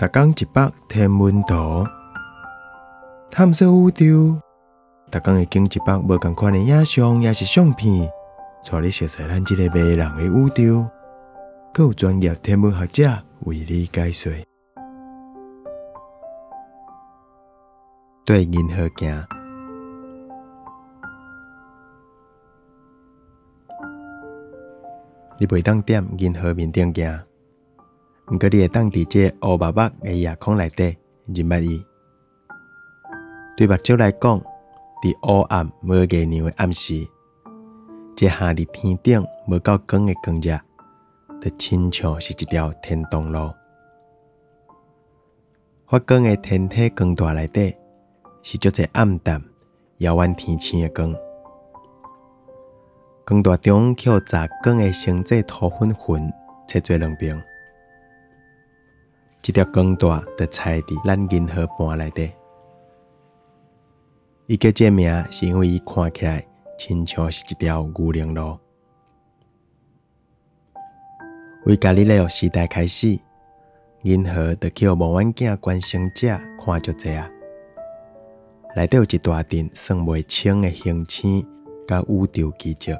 逐工一百天文图，探索宇宙。逐工会经一百无共款的影像，也是相片，带你熟悉咱即个迷人的宇宙。更有专业天文学者为你解说。对银河行，你袂当踮银河面顶行，毋过你会当伫这乌白白的夜空内底入捌伊。对目睭来讲，伫乌暗无月亮的暗时，这夏日天顶无够光诶光热，就亲像是一条天堂路。发光诶天体光带内底。是足侪暗淡、遥远天星诶光，光带中却有杂光诶星际土粉粉切做两边。一条光大的菜伫咱银河盘内底。伊叫这名是因为伊看起来亲像是一条牛铃路。为家里的时代开始，银河得叫无远镜观星者看着这啊，内底有一大阵算袂清的星星甲宇宙奇迹。